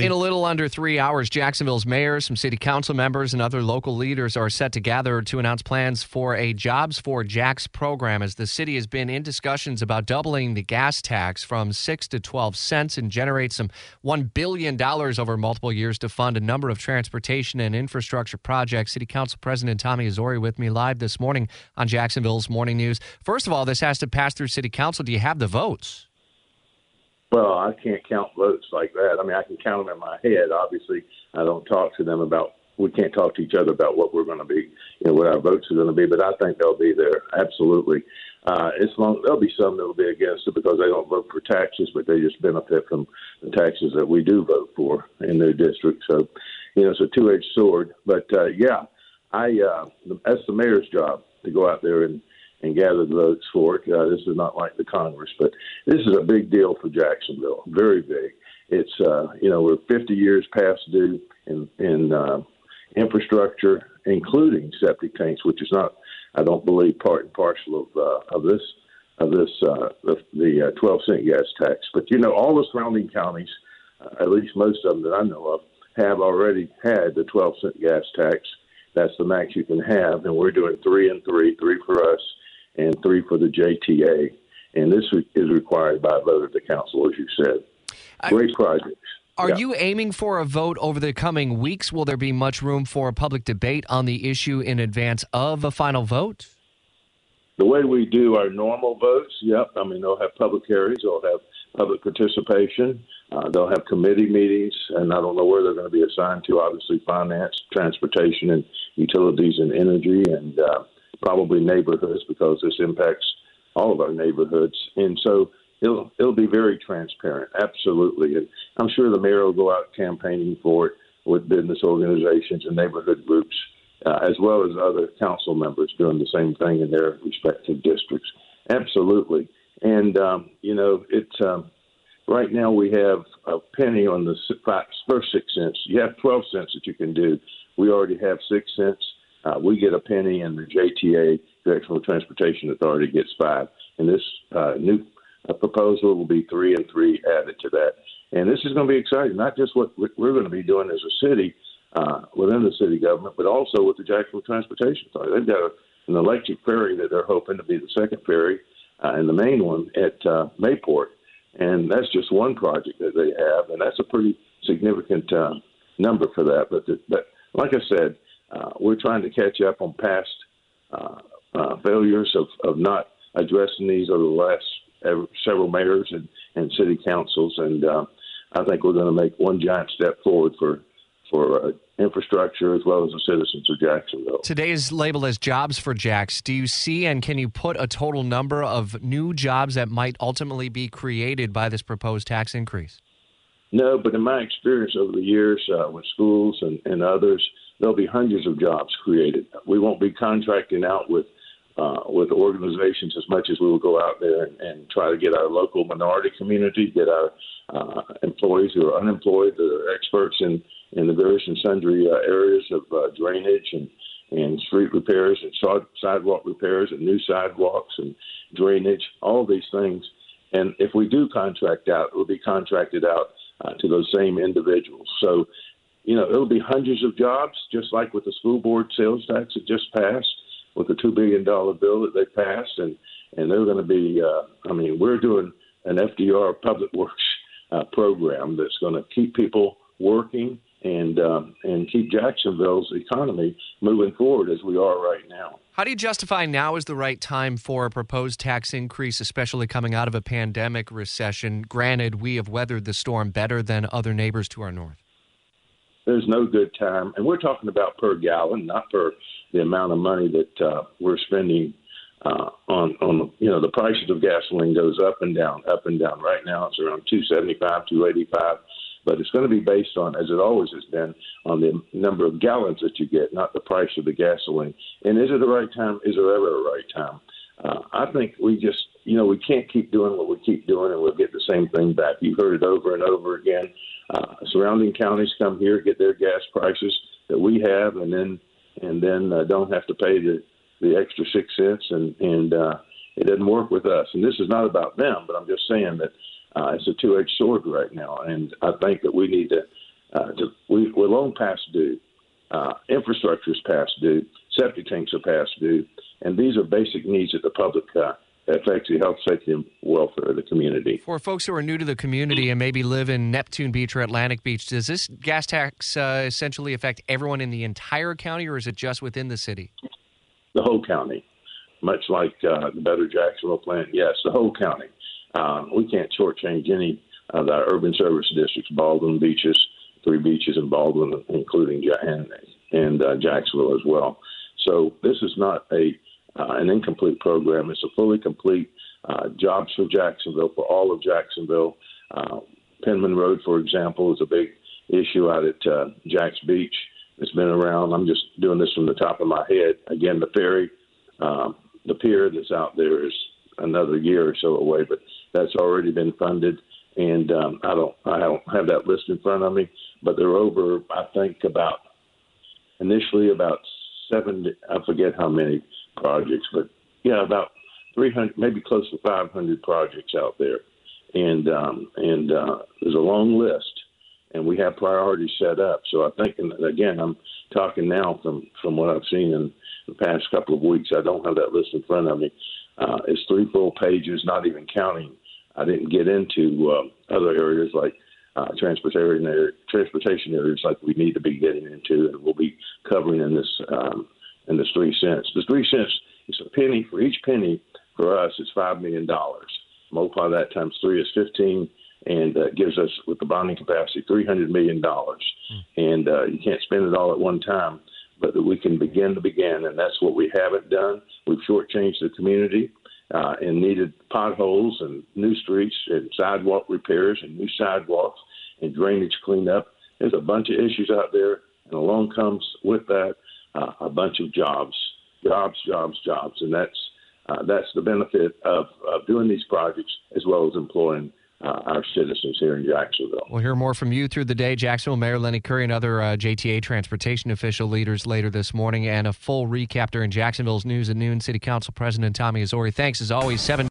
In a little under three hours, Jacksonville's mayor, some city council members, and other local leaders are set to gather to announce plans for a Jobs for Jax program as the city has been in discussions about doubling the gas tax from 6 to 12 cents and generate some $1 billion over multiple years to fund a number of transportation and infrastructure projects. City Council President Tommy Hazouri with me live this morning on Jacksonville's Morning News. First of all, this has to pass through City Council. Do you have the votes? Well, I can't count votes like that. I mean, I can count them in my head. Obviously, I don't talk to them about. We can't talk to each other about what we're going to be, you know, what our votes are going to be. But I think they'll be there absolutely. Uh, it's long. There'll be some that'll be against it because they don't vote for taxes, but they just benefit from the taxes that we do vote for in their district. So, you know, it's a two-edged sword. But uh, yeah, I uh, that's the mayor's job to go out there and and gather the votes for it. Uh, this is not like the Congress, but this is a big deal for Jacksonville. Very big. It's uh, you know we're 50 years past due in in uh, infrastructure, including septic tanks, which is not, I don't believe, part and parcel of uh, of this of this uh, the, the uh, 12 cent gas tax. But you know all the surrounding counties, uh, at least most of them that I know of, have already had the 12 cent gas tax. That's the max you can have, and we're doing three and three, three for us and three for the JTA. And this is required by a vote of the council, as you said. Great projects. Are yeah. you aiming for a vote over the coming weeks? Will there be much room for a public debate on the issue in advance of a final vote? The way we do our normal votes, yep. I mean, they'll have public hearings, they'll have public participation, uh, they'll have committee meetings, and I don't know where they're going to be assigned to. Obviously, finance, transportation, and utilities and energy, and uh, probably neighborhoods because this impacts all of our neighborhoods. And so it'll it'll be very transparent, absolutely. And I'm sure the mayor will go out campaigning for it with business organizations and neighborhood groups, uh, as well as other council members doing the same thing in their respective districts. Absolutely. And um, you know, it's um, right now we have a penny on the first six cents. You have twelve cents that you can do. We already have six cents uh, we get a penny, and the JTA, Jacksonville Transportation Authority, gets five. And this uh, new uh, proposal will be three and three added to that. And this is going to be exciting, not just what we're going to be doing as a city uh, within the city government, but also with the Jacksonville Transportation Authority. They've got an electric ferry that they're hoping to be the second ferry uh, and the main one at uh, Mayport. And that's just one project that they have, and that's a pretty significant number for that. But, the, but like I said, uh, we're trying to catch up on past uh, uh, failures of, of not addressing these over the last ever, several mayors and, and city councils, and uh, I think we're going to make one giant step forward for for uh, infrastructure as well as the citizens of Jacksonville. Today is labeled as Jobs for Jax. Do you see and can you put a total number of new jobs that might ultimately be created by this proposed tax increase? No, but in my experience over the years uh, with schools and, and others, there'll be hundreds of jobs created. We won't be contracting out with uh, with organizations as much as we will go out there and, and try to get our local minority community, get our uh, employees who are unemployed, that are experts in in the various and sundry uh, areas of uh, drainage and and street repairs and sidewalk repairs and new sidewalks and drainage, all these things. And if we do contract out, it will be contracted out uh, to those same individuals. So you know, it'll be hundreds of jobs, just like with the school board sales tax that just passed, with the two billion dollar bill that they passed, and and they're going to be. Uh, I mean, we're doing an FDR Public Works uh, program that's going to keep people working and um, and keep Jacksonville's economy moving forward as we are right now. How do you justify now is the right time for a proposed tax increase, especially coming out of a pandemic recession? Granted, we have weathered the storm better than other neighbors to our north there's no good time, and we're talking about per gallon, not per the amount of money that uh, we're spending uh, on on you know the prices of gasoline goes up and down, up and down. Right now it's around two seventy five, two eighty five, but it's going to be based on, as it always has been, on the number of gallons that you get, not the price of the gasoline. And is it the right time? Is there ever a right time? Uh, I think we just, you know, we can't keep doing what we keep doing and we'll get the same thing back. You've heard it over and over again. Uh, surrounding counties come here, get their gas prices that we have, and then and then uh, don't have to pay the the extra six cents, and and uh, it doesn't work with us. And this is not about them, but I'm just saying that uh, it's a two-edged sword right now, and I think that we need to Uh, to, we, we're long past due. Uh, infrastructure is past due. Septic tanks are past due. And these are basic needs that the public uh, affects the health, safety, and welfare of the community. For folks who are new to the community and maybe live in Neptune Beach or Atlantic Beach, does this gas tax uh, essentially affect everyone in the entire county, or is it just within the city? The whole county, much like uh, the Better Jacksonville plant. Yes, the whole county. Uh, we can't shortchange any of our urban service districts, Baldwin beaches, three beaches in Baldwin, including and and uh, Jacksonville as well. So this is not a uh, an incomplete program. It's a fully complete uh, jobs for Jacksonville for all of Jacksonville. Uh, Penman Road, for example, is a big issue out at uh, Jax Beach. It's been around. I'm just doing this from the top of my head. Again, the ferry, um, the pier that's out there is another year or so away, but that's already been funded. And um, I don't, I don't have that list in front of me, but they're over. I think about initially about seven. I forget how many projects, but yeah, about 300, maybe close to 500 projects out there, and um, and uh, there's a long list, and we have priorities set up. So I think, and again, I'm talking now from from what I've seen in the past couple of weeks. I don't have that list in front of me. Uh, it's three full pages, not even counting. I didn't get into uh, other areas like uh, transportation area, transportation areas like we need to be getting into, and we'll be covering in this um, in this three cents. The three cents is a penny for each penny. For us, it's five million dollars. Multiply that times three is fifteen, and uh, gives us with the bonding capacity three hundred million dollars. Mm. And uh, you can't spend it all at one time, but that we can begin to begin, and that's what we haven't done. We've shortchanged the community. Uh, and needed potholes and new streets and sidewalk repairs and new sidewalks and drainage cleanup. There's a bunch of issues out there, and along comes with that uh, a bunch of jobs, jobs, jobs, jobs, and that's uh, that's the benefit of, of doing these projects as well as employing uh, our citizens here in Jacksonville. We'll hear more from you through the day. Jacksonville Mayor Lenny Curry and other uh, JTA transportation official leaders later this morning, and a full recap during Jacksonville's News at Noon. City Council President Tommy Hazouri. Thanks as always. Seven.